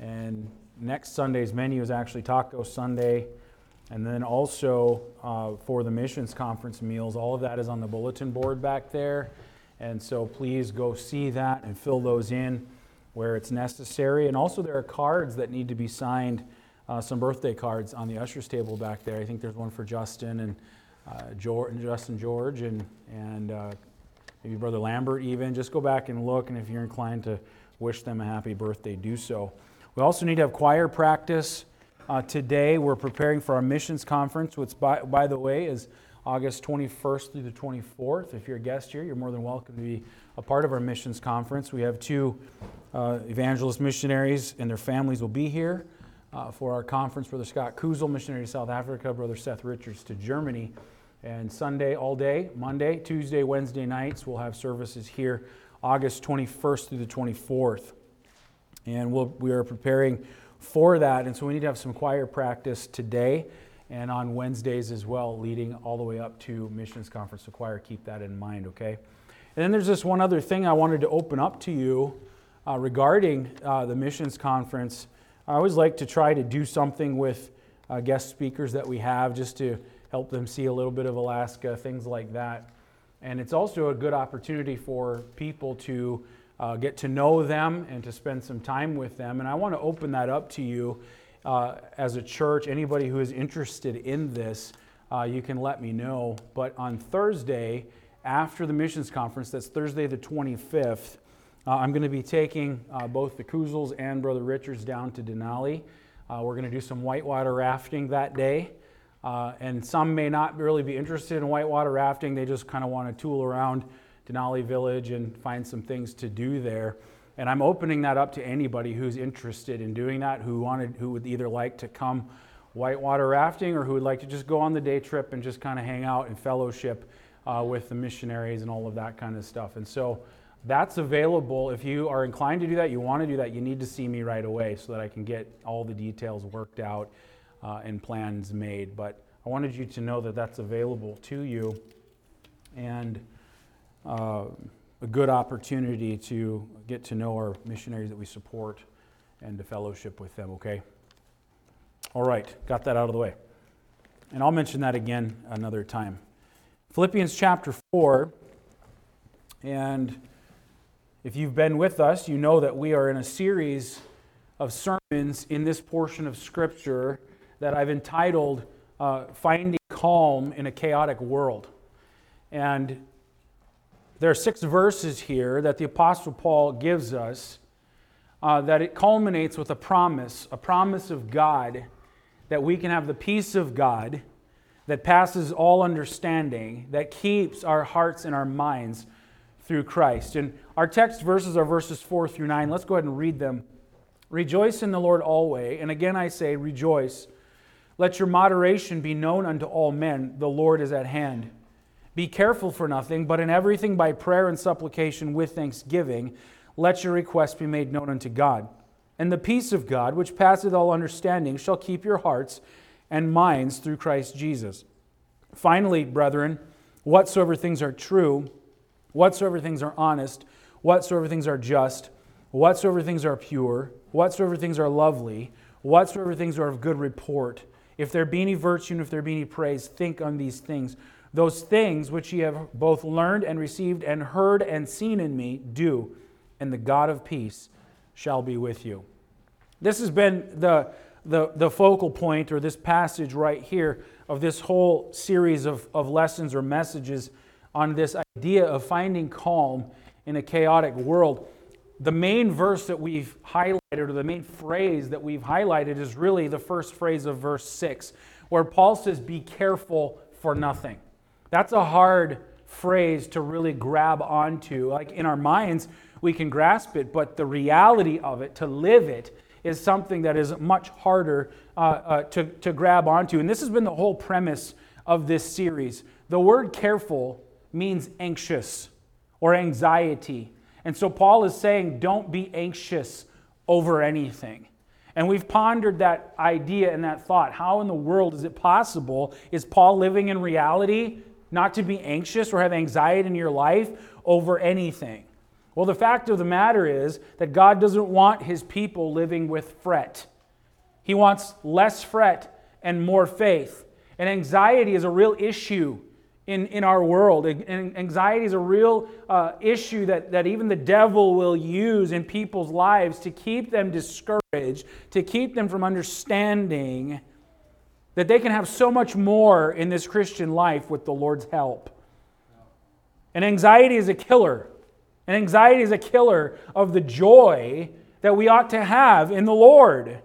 And next Sunday's menu is actually Taco Sunday. And then also uh, for the missions conference meals, all of that is on the bulletin board back there. And so please go see that and fill those in where it's necessary. And also, there are cards that need to be signed, uh, some birthday cards on the usher's table back there. I think there's one for Justin and uh, George, Justin George and, and uh, maybe Brother Lambert, even. Just go back and look, and if you're inclined to wish them a happy birthday, do so. We also need to have choir practice. Uh, today, we're preparing for our missions conference, which, by, by the way, is August 21st through the 24th. If you're a guest here, you're more than welcome to be a part of our missions conference. We have two uh, evangelist missionaries and their families will be here uh, for our conference. Brother Scott Kuzel, missionary to South Africa, Brother Seth Richards to Germany. And Sunday all day, Monday, Tuesday, Wednesday nights, we'll have services here August 21st through the 24th. And we'll, we are preparing for that. And so we need to have some choir practice today and on Wednesdays as well, leading all the way up to Missions Conference. So, choir, keep that in mind, okay? And then there's this one other thing I wanted to open up to you uh, regarding uh, the Missions Conference. I always like to try to do something with uh, guest speakers that we have just to help them see a little bit of Alaska, things like that. And it's also a good opportunity for people to uh, get to know them and to spend some time with them. And I want to open that up to you uh, as a church. Anybody who is interested in this, uh, you can let me know. But on Thursday, after the missions conference, that's Thursday the 25th, uh, I'm going to be taking uh, both the Kuzels and Brother Richards down to Denali. Uh, we're going to do some whitewater rafting that day. And some may not really be interested in whitewater rafting. They just kind of want to tool around Denali Village and find some things to do there. And I'm opening that up to anybody who's interested in doing that, who wanted, who would either like to come whitewater rafting or who would like to just go on the day trip and just kind of hang out and fellowship uh, with the missionaries and all of that kind of stuff. And so that's available. If you are inclined to do that, you want to do that, you need to see me right away so that I can get all the details worked out uh, and plans made. But I wanted you to know that that's available to you and uh, a good opportunity to get to know our missionaries that we support and to fellowship with them, okay? All right, got that out of the way. And I'll mention that again another time. Philippians chapter 4, and if you've been with us, you know that we are in a series of sermons in this portion of Scripture that I've entitled uh, Finding Calm in a Chaotic World. And there are six verses here that the Apostle Paul gives us uh, that it culminates with a promise, a promise of God that we can have the peace of God that passes all understanding, that keeps our hearts and our minds through Christ. And our text verses are verses 4 through 9. Let's go ahead and read them. Rejoice in the Lord always. And again I say, rejoice. Let your moderation be known unto all men. The Lord is at hand. Be careful for nothing, but in everything by prayer and supplication with thanksgiving, let your requests be made known unto God. And the peace of God, which passeth all understanding, shall keep your hearts and minds through Christ Jesus. Finally, brethren, whatsoever things are true, whatsoever things are honest, whatsoever things are just, whatsoever things are pure, whatsoever things are lovely, whatsoever things are of good report, if there be any virtue and if there be any praise, think on these things. Those things which ye have both learned and received and heard and seen in me, do, and the God of peace shall be with you. This has been the, the, the focal point, or this passage right here, of this whole series of, of lessons or messages on this idea of finding calm in a chaotic world. The main verse that we've highlighted, or the main phrase that we've highlighted, is really the first phrase of verse 6, where Paul says, Be careful for nothing. That's a hard phrase to really grab onto. Like in our minds, we can grasp it, but the reality of it, to live it, is something that is much harder uh, uh, to, to grab onto. And this has been the whole premise of this series. The word careful means anxious or anxiety. And so Paul is saying, don't be anxious over anything. And we've pondered that idea and that thought. How in the world is it possible? Is Paul living in reality not to be anxious or have anxiety in your life over anything? Well, the fact of the matter is that God doesn't want his people living with fret. He wants less fret and more faith. And anxiety is a real issue in, in our world. And anxiety is a real uh, issue that, that even the devil will use in people's lives to keep them discouraged, to keep them from understanding that they can have so much more in this Christian life with the Lord's help. And anxiety is a killer. And anxiety is a killer of the joy that we ought to have in the Lord.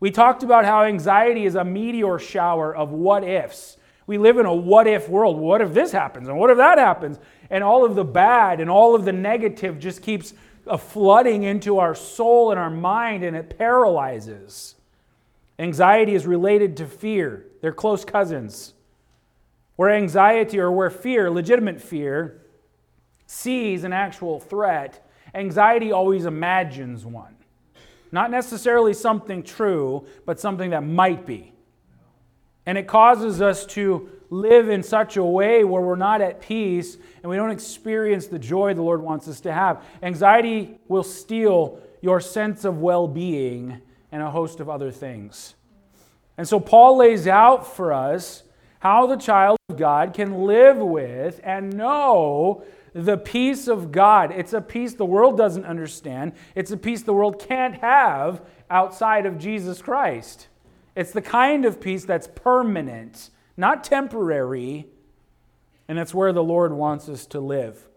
We talked about how anxiety is a meteor shower of what ifs. We live in a what if world. What if this happens? And what if that happens? And all of the bad and all of the negative just keeps flooding into our soul and our mind, and it paralyzes. Anxiety is related to fear, they're close cousins. Where anxiety or where fear, legitimate fear, sees an actual threat, anxiety always imagines one. Not necessarily something true, but something that might be. And it causes us to live in such a way where we're not at peace and we don't experience the joy the Lord wants us to have. Anxiety will steal your sense of well being and a host of other things. And so Paul lays out for us how the child of God can live with and know the peace of God. It's a peace the world doesn't understand, it's a peace the world can't have outside of Jesus Christ. It's the kind of peace that's permanent, not temporary, and it's where the Lord wants us to live.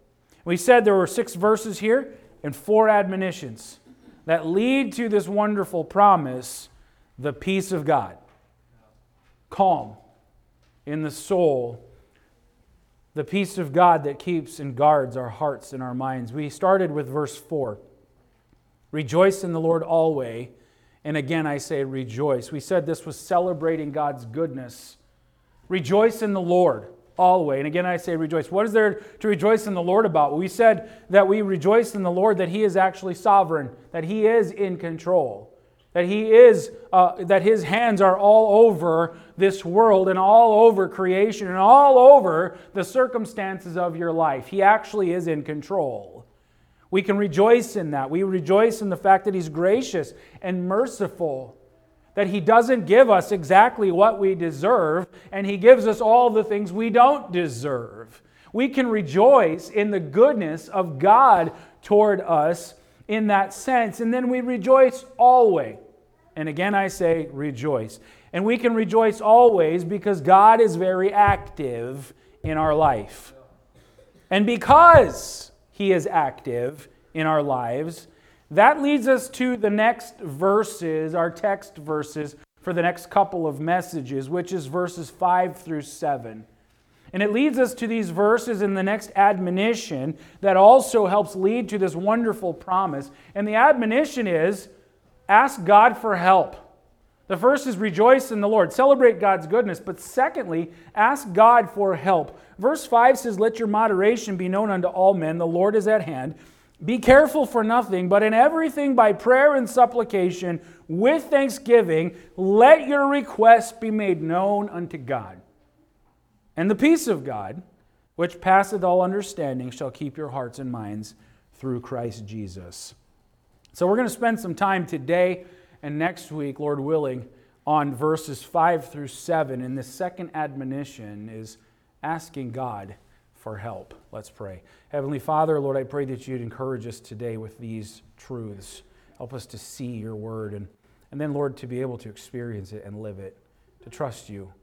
We said there were six verses here and four admonitions that lead to this wonderful promise the peace of God. Calm in the soul, the peace of God that keeps and guards our hearts and our minds. We started with verse 4 Rejoice in the Lord always. And again, I say rejoice. We said this was celebrating God's goodness. Rejoice in the Lord always. And again, I say rejoice. What is there to rejoice in the Lord about? We said that we rejoice in the Lord that He is actually sovereign, that He is in control, that He is, uh, that His hands are all over this world and all over creation and all over the circumstances of your life. He actually is in control. We can rejoice in that. We rejoice in the fact that He's gracious and merciful, that He doesn't give us exactly what we deserve, and He gives us all the things we don't deserve. We can rejoice in the goodness of God toward us in that sense, and then we rejoice always. And again, I say rejoice. And we can rejoice always because God is very active in our life. And because he is active in our lives. That leads us to the next verses, our text verses for the next couple of messages, which is verses 5 through 7. And it leads us to these verses in the next admonition that also helps lead to this wonderful promise. And the admonition is ask God for help. The first is rejoice in the Lord, celebrate God's goodness. But secondly, ask God for help. Verse 5 says, Let your moderation be known unto all men, the Lord is at hand. Be careful for nothing, but in everything by prayer and supplication with thanksgiving, let your requests be made known unto God. And the peace of God, which passeth all understanding, shall keep your hearts and minds through Christ Jesus. So we're going to spend some time today and next week, Lord willing, on verses 5 through 7. And the second admonition is asking God for help. Let's pray. Heavenly Father, Lord, I pray that you'd encourage us today with these truths. Help us to see your word and, and then, Lord, to be able to experience it and live it, to trust you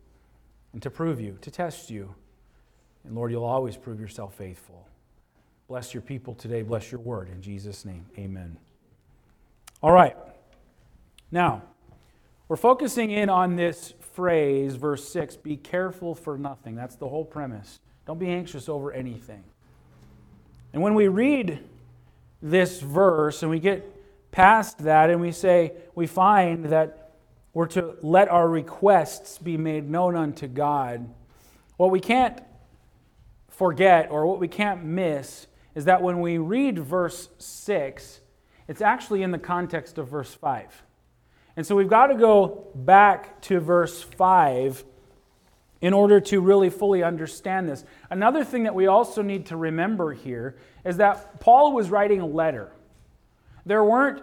and to prove you, to test you. And Lord, you'll always prove yourself faithful. Bless your people today. Bless your word. In Jesus' name, amen. All right. Now, we're focusing in on this phrase, verse 6 be careful for nothing. That's the whole premise. Don't be anxious over anything. And when we read this verse and we get past that and we say, we find that we're to let our requests be made known unto God, what we can't forget or what we can't miss is that when we read verse 6, it's actually in the context of verse 5. And so we've got to go back to verse 5 in order to really fully understand this. Another thing that we also need to remember here is that Paul was writing a letter. There weren't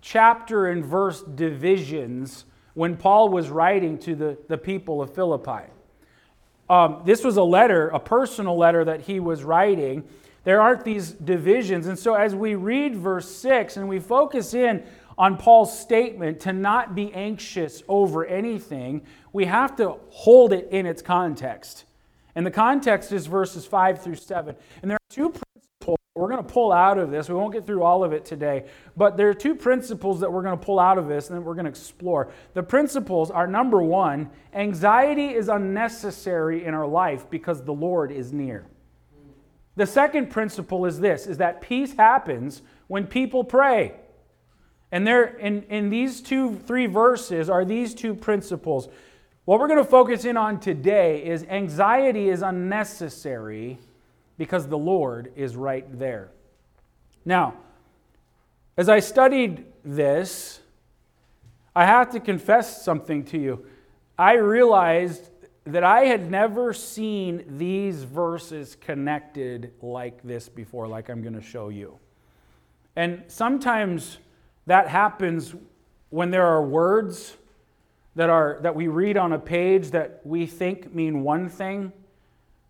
chapter and verse divisions when Paul was writing to the, the people of Philippi. Um, this was a letter, a personal letter that he was writing. There aren't these divisions. And so as we read verse 6 and we focus in on Paul's statement to not be anxious over anything, we have to hold it in its context. And the context is verses 5 through 7. And there are two principles we're going to pull out of this. We won't get through all of it today, but there are two principles that we're going to pull out of this and then we're going to explore. The principles are number one, anxiety is unnecessary in our life because the Lord is near. The second principle is this is that peace happens when people pray. And there in, in these two, three verses are these two principles. What we're going to focus in on today is anxiety is unnecessary because the Lord is right there. Now, as I studied this, I have to confess something to you. I realized that I had never seen these verses connected like this before, like I'm going to show you. And sometimes that happens when there are words that, are, that we read on a page that we think mean one thing,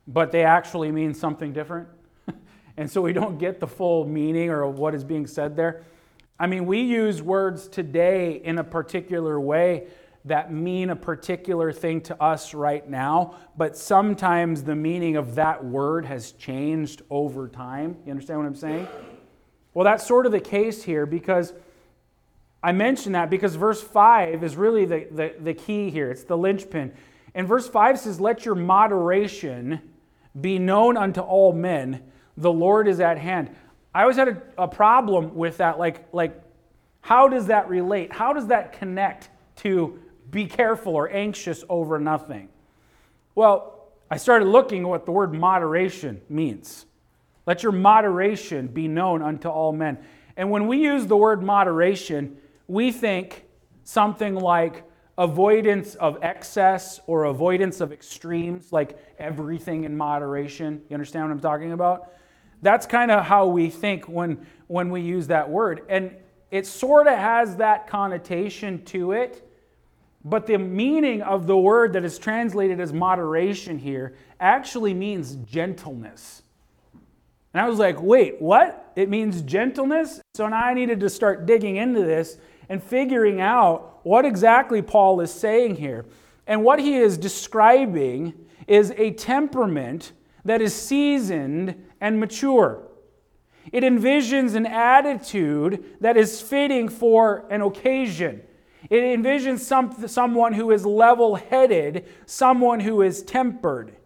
but they actually mean something different. and so we don't get the full meaning or what is being said there. I mean, we use words today in a particular way that mean a particular thing to us right now, but sometimes the meaning of that word has changed over time. You understand what I'm saying? Well, that's sort of the case here because I mention that because verse 5 is really the, the, the key here. It's the linchpin. And verse 5 says, Let your moderation be known unto all men. The Lord is at hand. I always had a, a problem with that. Like, like, how does that relate? How does that connect to be careful or anxious over nothing? Well, I started looking at what the word moderation means. Let your moderation be known unto all men. And when we use the word moderation, we think something like avoidance of excess or avoidance of extremes, like everything in moderation. You understand what I'm talking about? That's kind of how we think when, when we use that word. And it sort of has that connotation to it, but the meaning of the word that is translated as moderation here actually means gentleness. And I was like, wait, what? It means gentleness? So now I needed to start digging into this and figuring out what exactly Paul is saying here. And what he is describing is a temperament that is seasoned and mature. It envisions an attitude that is fitting for an occasion. It envisions some, someone who is level headed, someone who is tempered.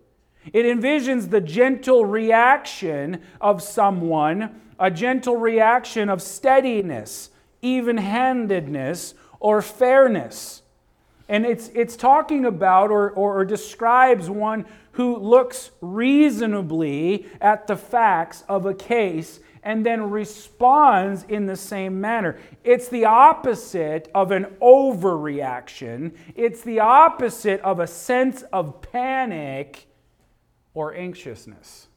It envisions the gentle reaction of someone, a gentle reaction of steadiness, even handedness, or fairness. And it's, it's talking about or, or, or, describes one who looks reasonably at the facts of a case and then responds in the same manner. It's the opposite of an overreaction, it's the opposite of a sense of panic or anxiousness.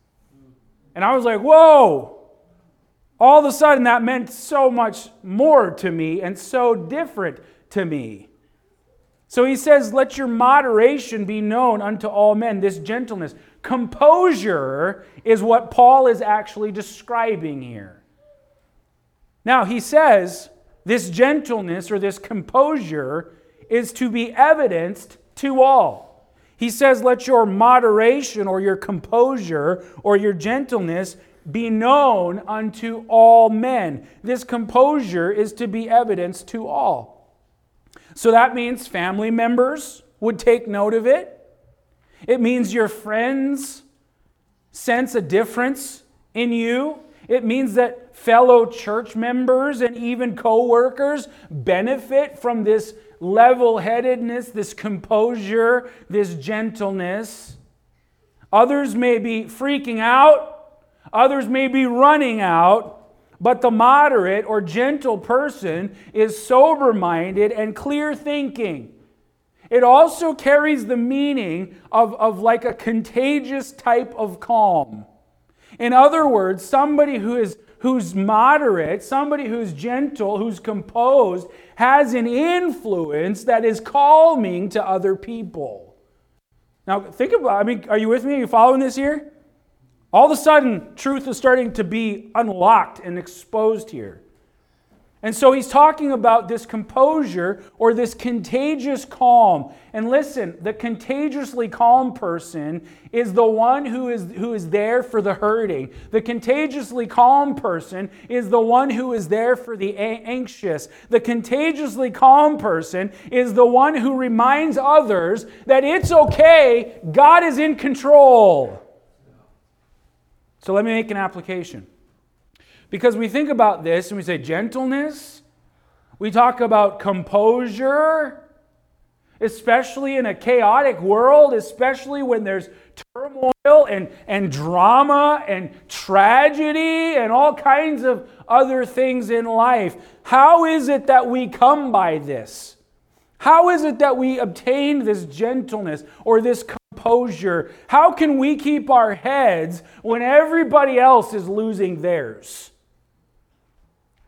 And I was like, whoa, all of a sudden that meant so much more to me and so different to me. So he says, Let your moderation be known unto all men, this gentleness. Composure is what Paul is actually describing here. Now, he says this gentleness or this composure is to be evidenced to all. He says, Let your moderation or your composure or your gentleness be known unto all men. This composure is to be evidence to all. So that means family members would take note of it. It means your friends sense a difference in you. It means that fellow church members and even co-workers benefit from this level-headedness, this composure, this gentleness. Others may be freaking out Others may be running out, but the moderate or gentle person is sober minded and clear thinking. it also carries the meaning of, of like a contagious type of calm. In other words, somebody who is who's moderate, somebody who's gentle, who's composed, has an influence that is calming to other people. Now, think about I mean, are you with me? Are you following this here? All of a sudden, truth is starting to be unlocked and exposed here. And so he's talking about this composure or this contagious calm. And listen, the contagiously calm person is the one who is, who is there for the hurting. The contagiously calm person is the one who is there for the anxious. The contagiously calm person is the one who reminds others that it's okay, God is in control. So let me make an application. Because we think about this and we say gentleness, we talk about composure, especially in a chaotic world, especially when there's turmoil and, and drama and tragedy and all kinds of other things in life. How is it that we come by this? How is it that we obtain this gentleness or this composure? How can we keep our heads when everybody else is losing theirs?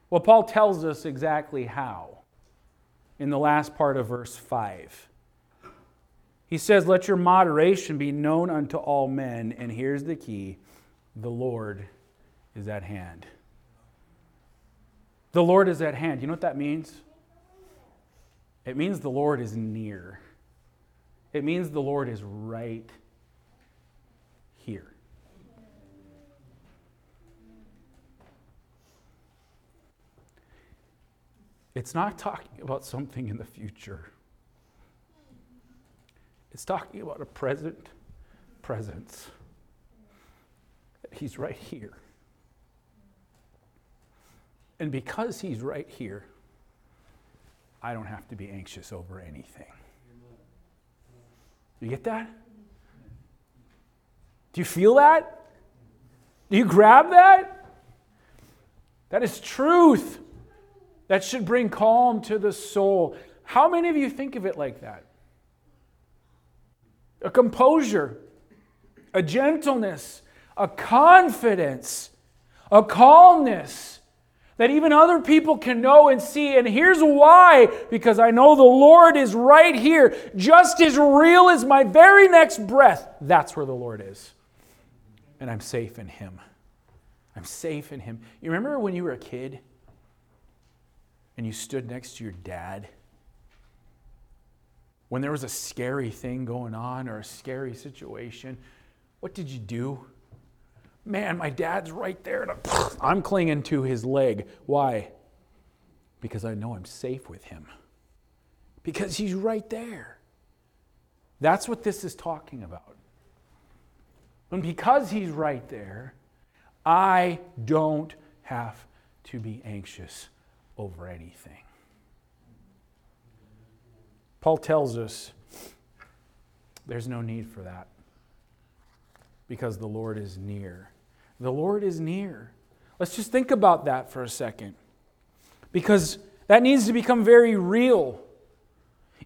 Well, Paul tells us exactly how in the last part of verse 5. He says, Let your moderation be known unto all men. And here's the key the Lord is at hand. The Lord is at hand. You know what that means? It means the Lord is near. It means the Lord is right here. It's not talking about something in the future. It's talking about a present presence. He's right here. And because he's right here, I don't have to be anxious over anything. You get that? Do you feel that? Do you grab that? That is truth. That should bring calm to the soul. How many of you think of it like that? A composure, a gentleness, a confidence, a calmness that even other people can know and see. And here's why because I know the Lord is right here, just as real as my very next breath. That's where the Lord is. And I'm safe in Him. I'm safe in Him. You remember when you were a kid? and you stood next to your dad when there was a scary thing going on or a scary situation, what did you do? Man, my dad's right there. And I'm clinging to his leg. Why? Because I know I'm safe with him. Because he's right there. That's what this is talking about. And because he's right there, I don't have to be anxious over anything. Paul tells us there's no need for that because the Lord is near. The Lord is near. Let's just think about that for a second because that needs to become very real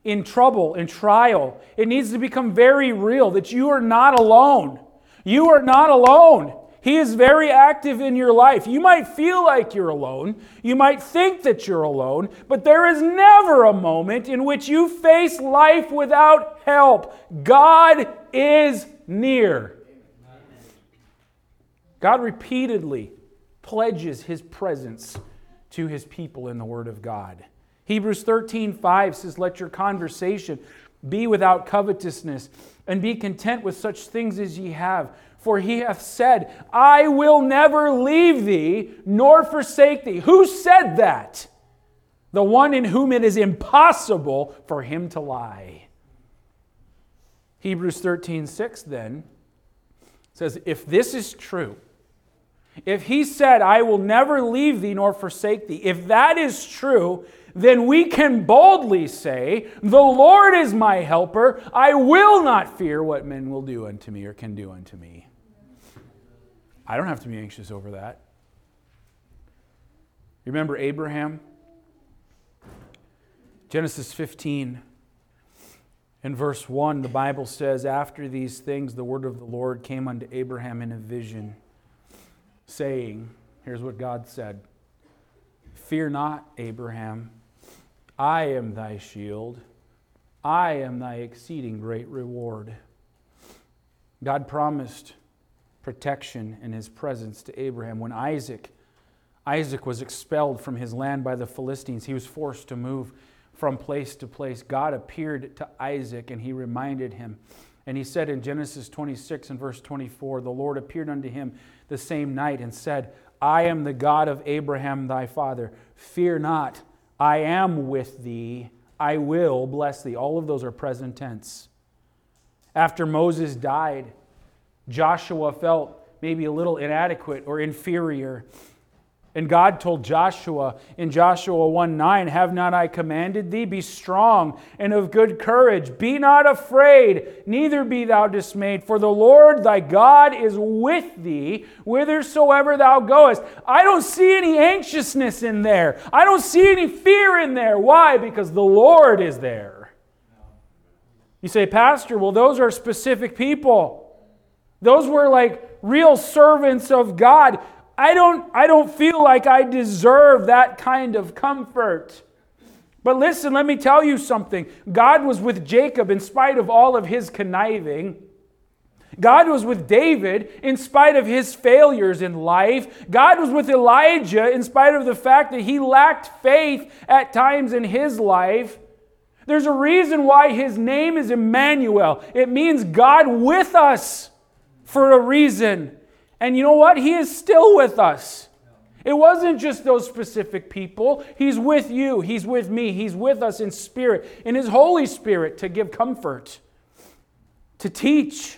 in trouble, in trial. It needs to become very real that you are not alone. You are not alone. He is very active in your life. You might feel like you're alone. You might think that you're alone, but there is never a moment in which you face life without help. God is near. God repeatedly pledges his presence to his people in the Word of God. Hebrews 13 5 says, Let your conversation be without covetousness, and be content with such things as ye have. For he hath said, I will never leave thee nor forsake thee. Who said that? The one in whom it is impossible for him to lie. Hebrews 13, 6 then says, If this is true, if he said, I will never leave thee nor forsake thee, if that is true, then we can boldly say, The Lord is my helper. I will not fear what men will do unto me or can do unto me. I don't have to be anxious over that. Remember Abraham? Genesis 15. In verse 1, the Bible says, After these things, the word of the Lord came unto Abraham in a vision, saying, Here's what God said Fear not, Abraham, I am thy shield, I am thy exceeding great reward. God promised protection in his presence to Abraham when Isaac Isaac was expelled from his land by the Philistines. He was forced to move from place to place. God appeared to Isaac and he reminded him. And he said in Genesis 26 and verse 24, The Lord appeared unto him the same night and said, I am the God of Abraham thy father. Fear not, I am with thee. I will bless thee. All of those are present tense. After Moses died, Joshua felt maybe a little inadequate or inferior. And God told Joshua in Joshua 1 9, Have not I commanded thee? Be strong and of good courage. Be not afraid, neither be thou dismayed, for the Lord thy God is with thee whithersoever thou goest. I don't see any anxiousness in there. I don't see any fear in there. Why? Because the Lord is there. You say, Pastor, well, those are specific people. Those were like real servants of God. I don't, I don't feel like I deserve that kind of comfort. But listen, let me tell you something. God was with Jacob in spite of all of his conniving. God was with David in spite of his failures in life. God was with Elijah in spite of the fact that he lacked faith at times in his life. There's a reason why his name is Emmanuel. It means God with us for a reason. And you know what? He is still with us. It wasn't just those specific people. He's with you. He's with me. He's with us in spirit, in His Holy Spirit to give comfort, to teach,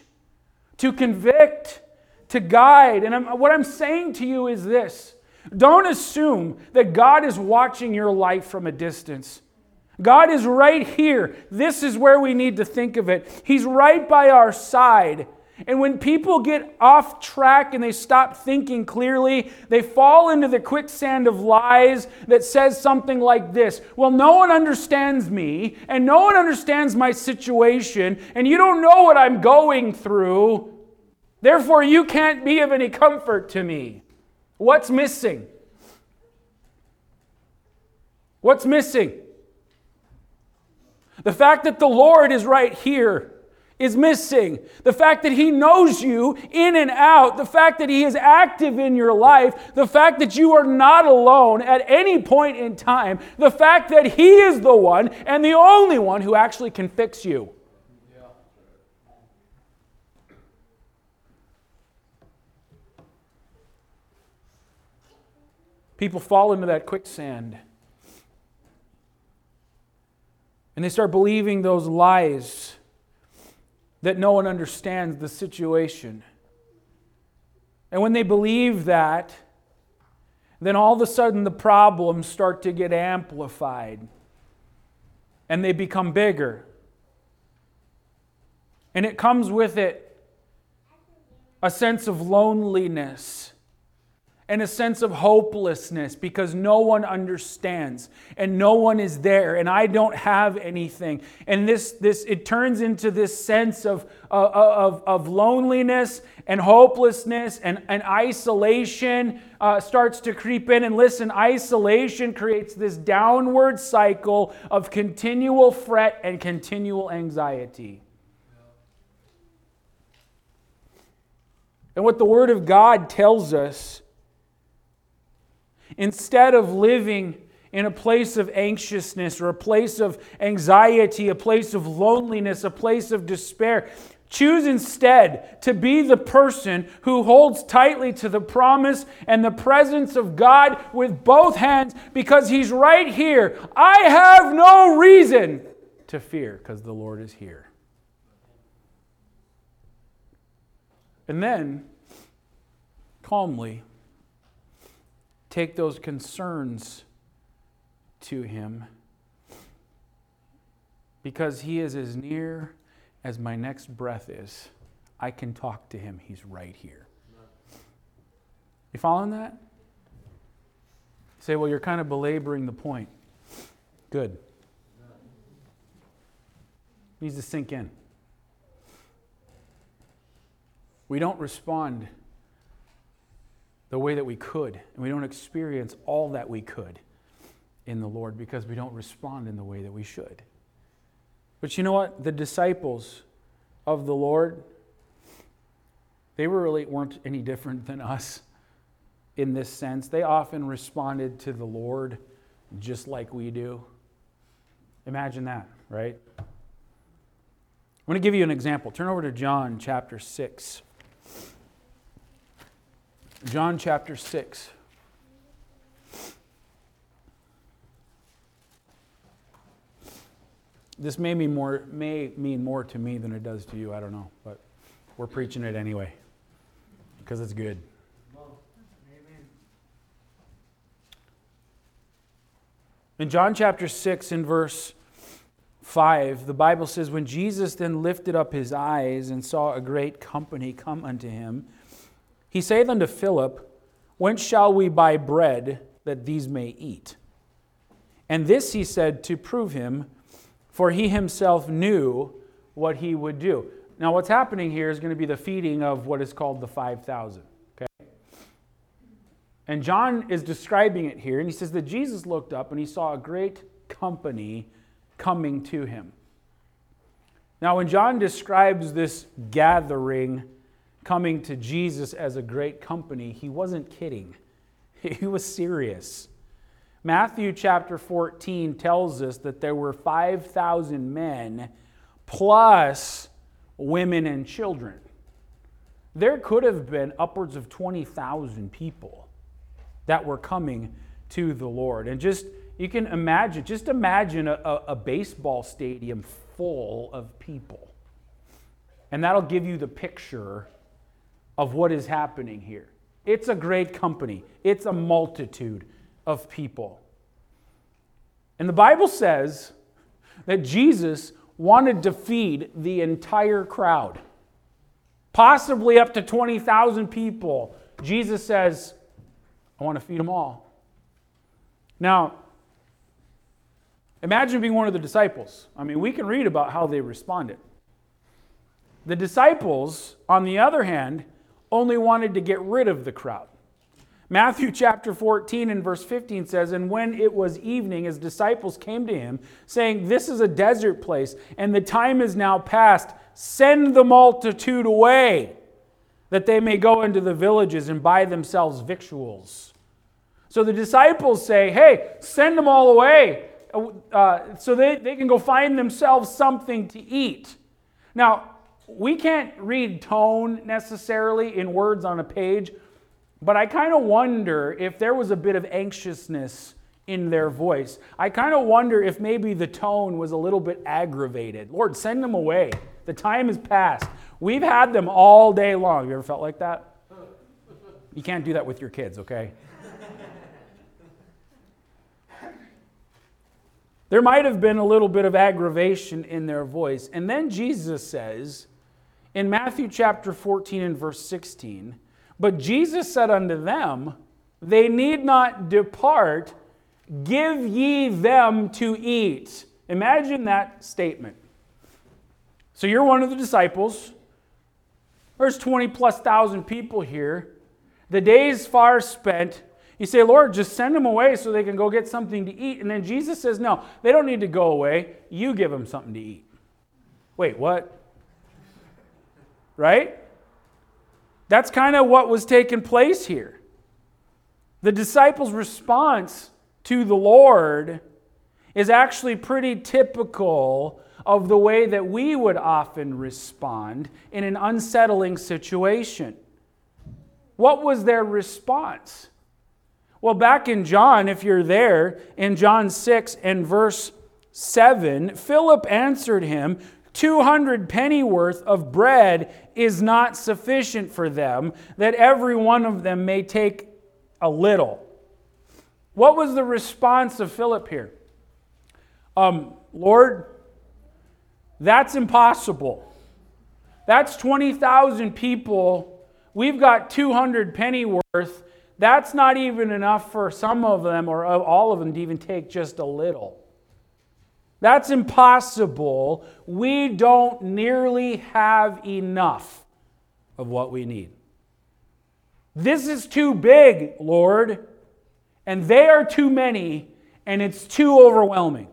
to convict, to guide. And I'm, what I'm saying to you is this don't assume that God is watching your life from a distance. God is right here. This is where we need to think of it. He's right by our side. And when people get off track and they stop thinking clearly, they fall into the quicksand of lies that says something like this Well, no one understands me, and no one understands my situation, and you don't know what I'm going through. Therefore, you can't be of any comfort to me. What's missing? What's missing? The fact that the Lord is right here is missing. The fact that He knows you in and out, the fact that He is active in your life, the fact that you are not alone at any point in time, the fact that He is the one and the only one who actually can fix you. People fall into that quicksand. And they start believing those lies that no one understands the situation. And when they believe that, then all of a sudden the problems start to get amplified and they become bigger. And it comes with it a sense of loneliness and a sense of hopelessness because no one understands and no one is there and I don't have anything. And this, this it turns into this sense of, uh, of, of loneliness and hopelessness and, and isolation uh, starts to creep in. And listen, isolation creates this downward cycle of continual fret and continual anxiety. And what the Word of God tells us Instead of living in a place of anxiousness or a place of anxiety, a place of loneliness, a place of despair, choose instead to be the person who holds tightly to the promise and the presence of God with both hands because He's right here. I have no reason to fear because the Lord is here. And then, calmly, take those concerns to Him because He is as near as my next breath is. I can talk to Him, He's right here. You following that? Say, well, you're kind of belaboring the point. Good. needs to sink in. We don't respond the way that we could, and we don't experience all that we could in the Lord because we don't respond in the way that we should. But you know what? The disciples of the Lord, they really weren't any different than us in this sense. They often responded to the Lord just like we do. Imagine that, right? I'm going to give you an example. Turn over to John chapter 6. John chapter 6. This may mean more may mean more to me than it does to you, I don't know, but we're preaching it anyway because it's good. In John chapter 6 in verse 5, the Bible says, When Jesus then lifted up his eyes and saw a great company come unto him, he saith unto Philip, Whence shall we buy bread that these may eat? And this he said to prove him, for he himself knew what he would do. Now, what's happening here is going to be the feeding of what is called the 5,000. Okay? And John is describing it here, and he says that Jesus looked up and he saw a great company coming to him. Now, when John describes this gathering coming to Jesus as a great company, he wasn't kidding, he was serious. Matthew chapter 14 tells us that there were 5,000 men plus women and children. There could have been upwards of 20,000 people that were coming to the Lord. And just, you can imagine, just imagine a, a, baseball stadium full of people. And that'll give you the picture of what is happening here. It's a great company, it's a multitude of people. And the Bible says that Jesus wanted to feed the entire crowd, possibly up to 20,000 people. Jesus says, I want to feed them all. Now, imagine being one of the disciples. I mean, we can read about how they responded. The disciples, on the other hand, only wanted to get rid of the crowd. Matthew chapter 14 and verse 15 says, And when it was evening, his disciples came to him, saying, This is a desert place, and the time is now past. Send the multitude away, that they may go into the villages and buy themselves victuals. So the disciples say, Hey, send them all away uh, so they, they can go find themselves something to eat. Now, we can't read tone necessarily in words on a page, but I kind of wonder if there was a bit of anxiousness in their voice. I kind of wonder if maybe the tone was a little bit aggravated. Lord, send them away. The time has passed. We've had them all day long. You ever felt like that? You can't do that with your kids, okay? there might have been a little bit of aggravation in their voice. And then Jesus says in Matthew chapter 14 and verse 16, but Jesus said unto them, They need not depart, give ye them to eat. Imagine that statement. So you're one of the disciples. There's 20 plus thousand people here. The day's far spent. You say, Lord, just send them away so they can go get something to eat. And then Jesus says, No, they don't need to go away. You give them something to eat. Wait, what? Right? That's kind of what was taking place here. The disciples' response to the Lord is actually pretty typical of the way that we would often respond in an unsettling situation. What was their response? Well, back in John, if you're there, in John 6 and verse 7, Philip answered him, 200 pennyworth of bread is not sufficient for them, that every one of them may take a little. What was the response of Philip here? Um, Lord, that's impossible. That's 20,000 people. We've got 200 pennyworth. That's not even enough for some of them or all of them to even take just a little. That's impossible. We don't nearly have enough of what we need. This is too big, Lord, and they are too many, and it's too overwhelming.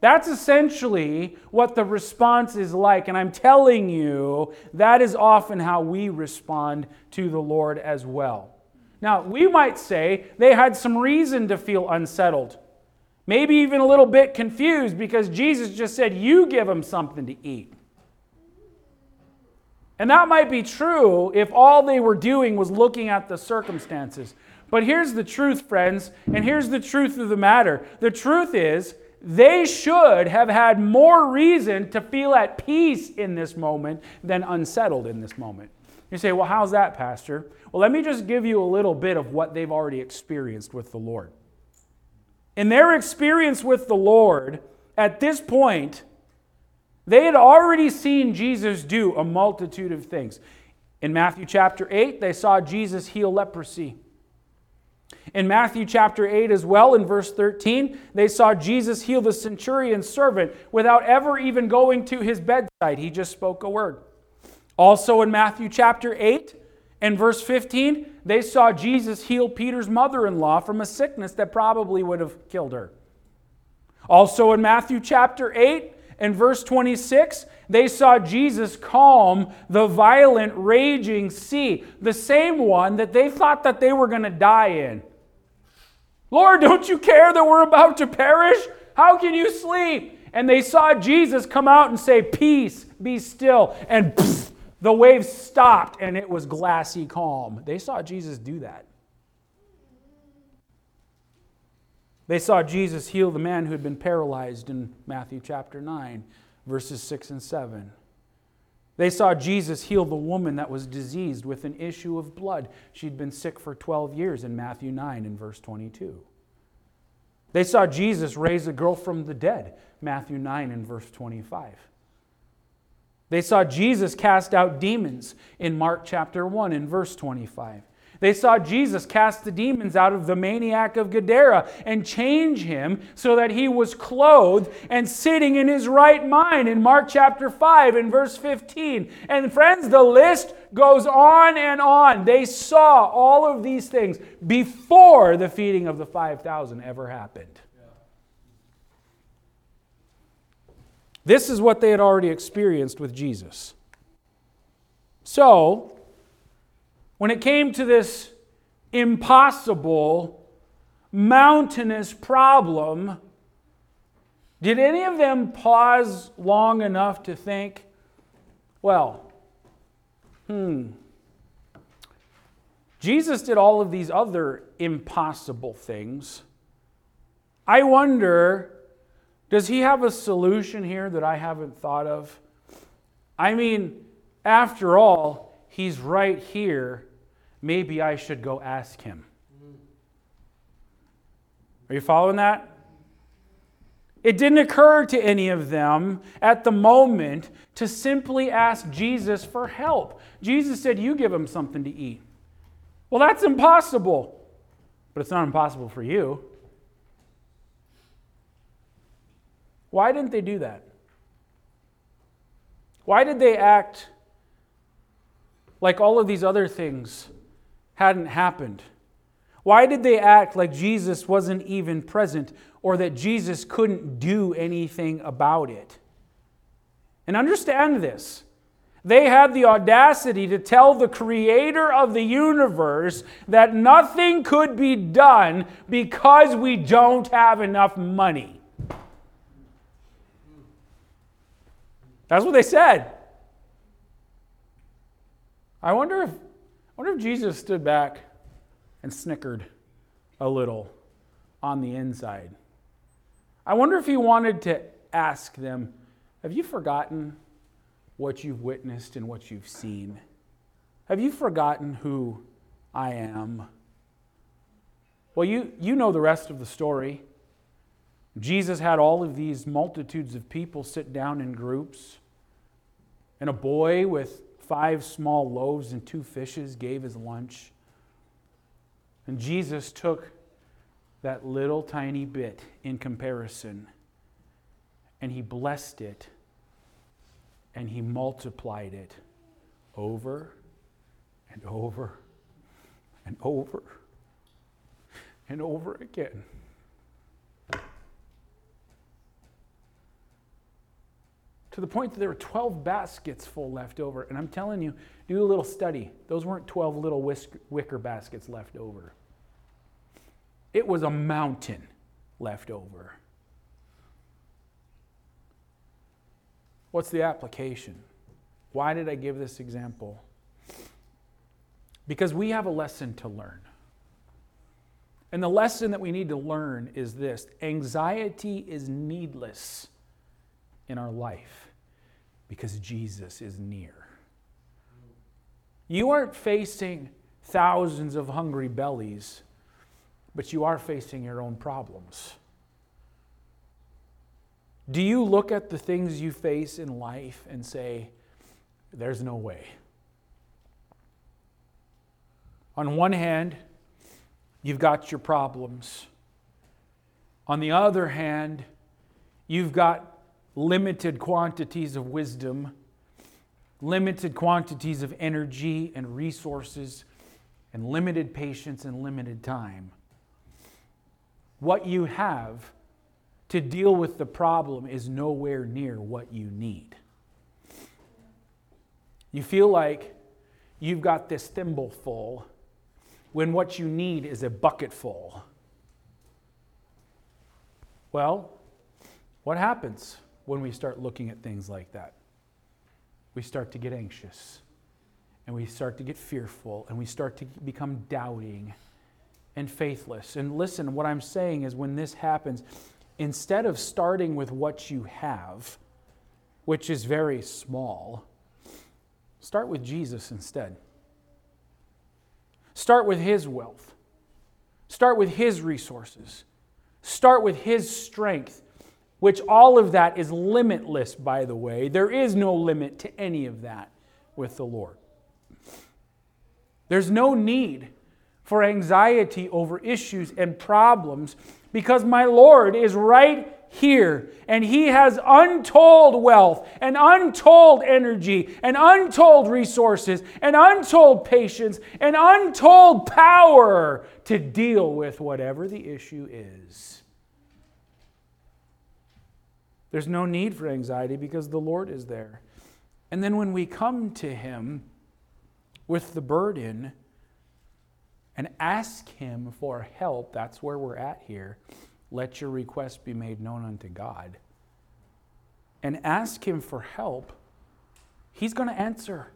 That's essentially what the response is like. And I'm telling you, that is often how we respond to the Lord as well. Now, we might say they had some reason to feel unsettled, maybe even a little bit confused because Jesus just said, You give them something to eat. And that might be true if all they were doing was looking at the circumstances. But here's the truth, friends, and here's the truth of the matter. The truth is, they should have had more reason to feel at peace in this moment than unsettled in this moment. You say, well, how's that, Pastor? Well, let me just give you a little bit of what they've already experienced with the Lord. In their experience with the Lord, at this point, they had already seen Jesus do a multitude of things. In Matthew chapter 8, they saw Jesus heal leprosy. In Matthew chapter 8 as well, in verse 13, they saw Jesus heal the centurion's servant without ever even going to his bedside. He just spoke a word. Also in Matthew chapter 8 and verse 15, they saw Jesus heal Peter's mother in law from a sickness that probably would have killed her. Also in Matthew chapter 8 and verse 26, they saw Jesus calm the violent, raging sea, the same one that they thought that they were going to die in. Lord, don't you care that we're about to perish? How can you sleep? And they saw Jesus come out and say, Peace, be still. And the waves stopped and it was glassy calm. They saw Jesus do that. They saw Jesus heal the man who had been paralyzed in Matthew chapter 9, verses 6 and 7. They saw Jesus heal the woman that was diseased with an issue of blood. She'd been sick for 12 years in Matthew 9 and verse 22. They saw Jesus raise a girl from the dead, Matthew 9 and verse 25. They saw Jesus cast out demons in Mark chapter 1 and verse 25. They saw Jesus cast the demons out of the maniac of Gadara and change him so that he was clothed and sitting in his right mind in Mark chapter 5 and verse 15. And friends, the list goes on and on. They saw all of these things before the feeding of the 5,000 ever happened. This is what they had already experienced with Jesus. So, when it came to this impossible, mountainous problem, did any of them pause long enough to think, well, hmm, Jesus did all of these other impossible things. I wonder, does he have a solution here that I haven't thought of? I mean, after all, he's right here maybe I should go ask him. Are you following that? It didn't occur to any of them at the moment to simply ask Jesus for help. Jesus said, You give him something to eat. Well, that's impossible, but it's not impossible for you. Why didn't they do that? Why did they act like all of these other things hadn't happened? Why did they act like Jesus wasn't even present or that Jesus couldn't do anything about it? And understand this. They had the audacity to tell the creator of the universe that nothing could be done because we don't have enough money. That's what they said. I wonder if I wonder if Jesus stood back and snickered a little on the inside. I wonder if he wanted to ask them, Have you forgotten what you've witnessed and what you've seen? Have you forgotten who I am? Well, you, you know the rest of the story. Jesus had all of these multitudes of people sit down in groups, and a boy with five small loaves and two fishes gave his lunch. And Jesus took that little tiny bit in comparison and he blessed it and he multiplied it over and over and over and over again. To the point that there were 12 baskets full left over. And I'm telling you, do a little study. Those weren't 12 little wicker baskets left over, it was a mountain left over. What's the application? Why did I give this example? Because we have a lesson to learn. And the lesson that we need to learn is this anxiety is needless in our life because Jesus is near. You aren't facing thousands of hungry bellies, but you are facing your own problems. Do you look at the things you face in life and say, there's no way? On one hand, you've got your problems. On the other hand, you've got limited quantities of wisdom, limited quantities of energy and resources, and limited patience and limited time. What you have to deal with the problem is nowhere near what you need. You feel like you've got this thimble full when what you need is a bucket full. Well, what happens when we start looking at things like that? We start to get anxious and we start to get fearful and we start to become doubting and faithless. And listen, what I'm saying is when this happens, instead of starting with what you have, which is very small, start with Jesus instead. Start with His wealth. Start with His resources. Start with His strength, which all of that is limitless, by the way. There is no limit to any of that with the Lord. There's no need for anxiety over issues and problems because my Lord is right here and he has untold wealth and untold energy and untold resources and untold patience and untold power to deal with whatever the issue is. There's no need for anxiety because the Lord is there. And then when we come to him with the burden, and ask Him for help. That's where we're at here. Let your request be made known unto God. And ask Him for help. He's going to answer.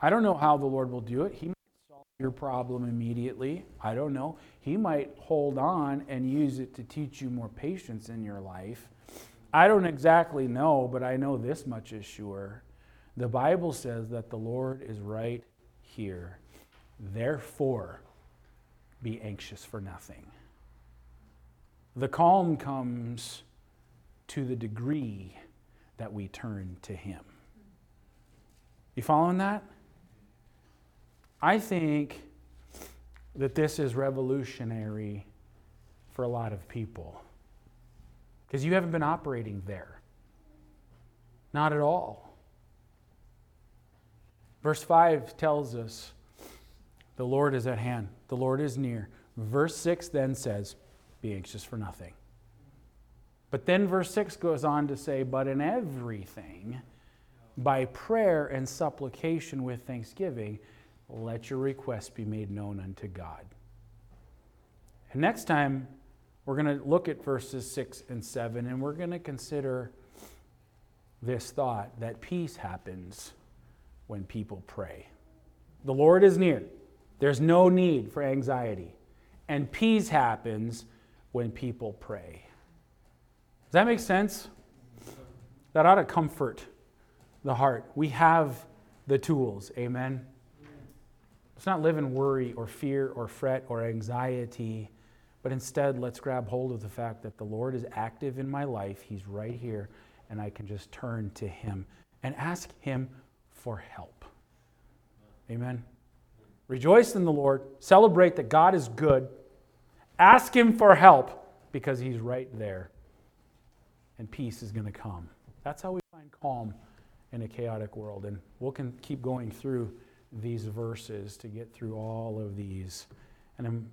I don't know how the Lord will do it. He your problem immediately. I don't know. He might hold on and use it to teach you more patience in your life. I don't exactly know, but I know this much is sure. The Bible says that the Lord is right here. Therefore, be anxious for nothing. The calm comes to the degree that we turn to Him. You following that? I think that this is revolutionary for a lot of people because you haven't been operating there. Not at all. Verse 5 tells us the Lord is at hand, the Lord is near. Verse 6 then says, Be anxious for nothing. But then verse 6 goes on to say, But in everything, by prayer and supplication with thanksgiving, let your requests be made known unto God. And next time, we're going to look at verses 6 and 7, and we're going to consider this thought that peace happens when people pray. The Lord is near. There's no need for anxiety. And peace happens when people pray. Does that make sense? That ought to comfort the heart. We have the tools. Amen. Let's not live in worry or fear or fret or anxiety, but instead let's grab hold of the fact that the Lord is active in my life. He's right here, and I can just turn to Him and ask Him for help. Amen. Rejoice in the Lord. Celebrate that God is good. Ask Him for help because He's right there. and peace is going to come. That's how we find calm in a chaotic world. And we'll can keep going through these verses to get through all of these. And I'm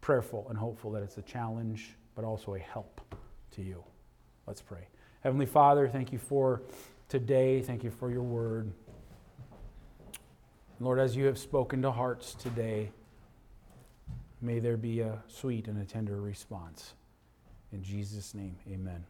prayerful and hopeful that it's a challenge, but also a help to you. Let's pray. Heavenly Father, thank you for today. Thank you for your word. Lord, as you have spoken to hearts today, may there be a sweet and a tender response. In Jesus' name, amen.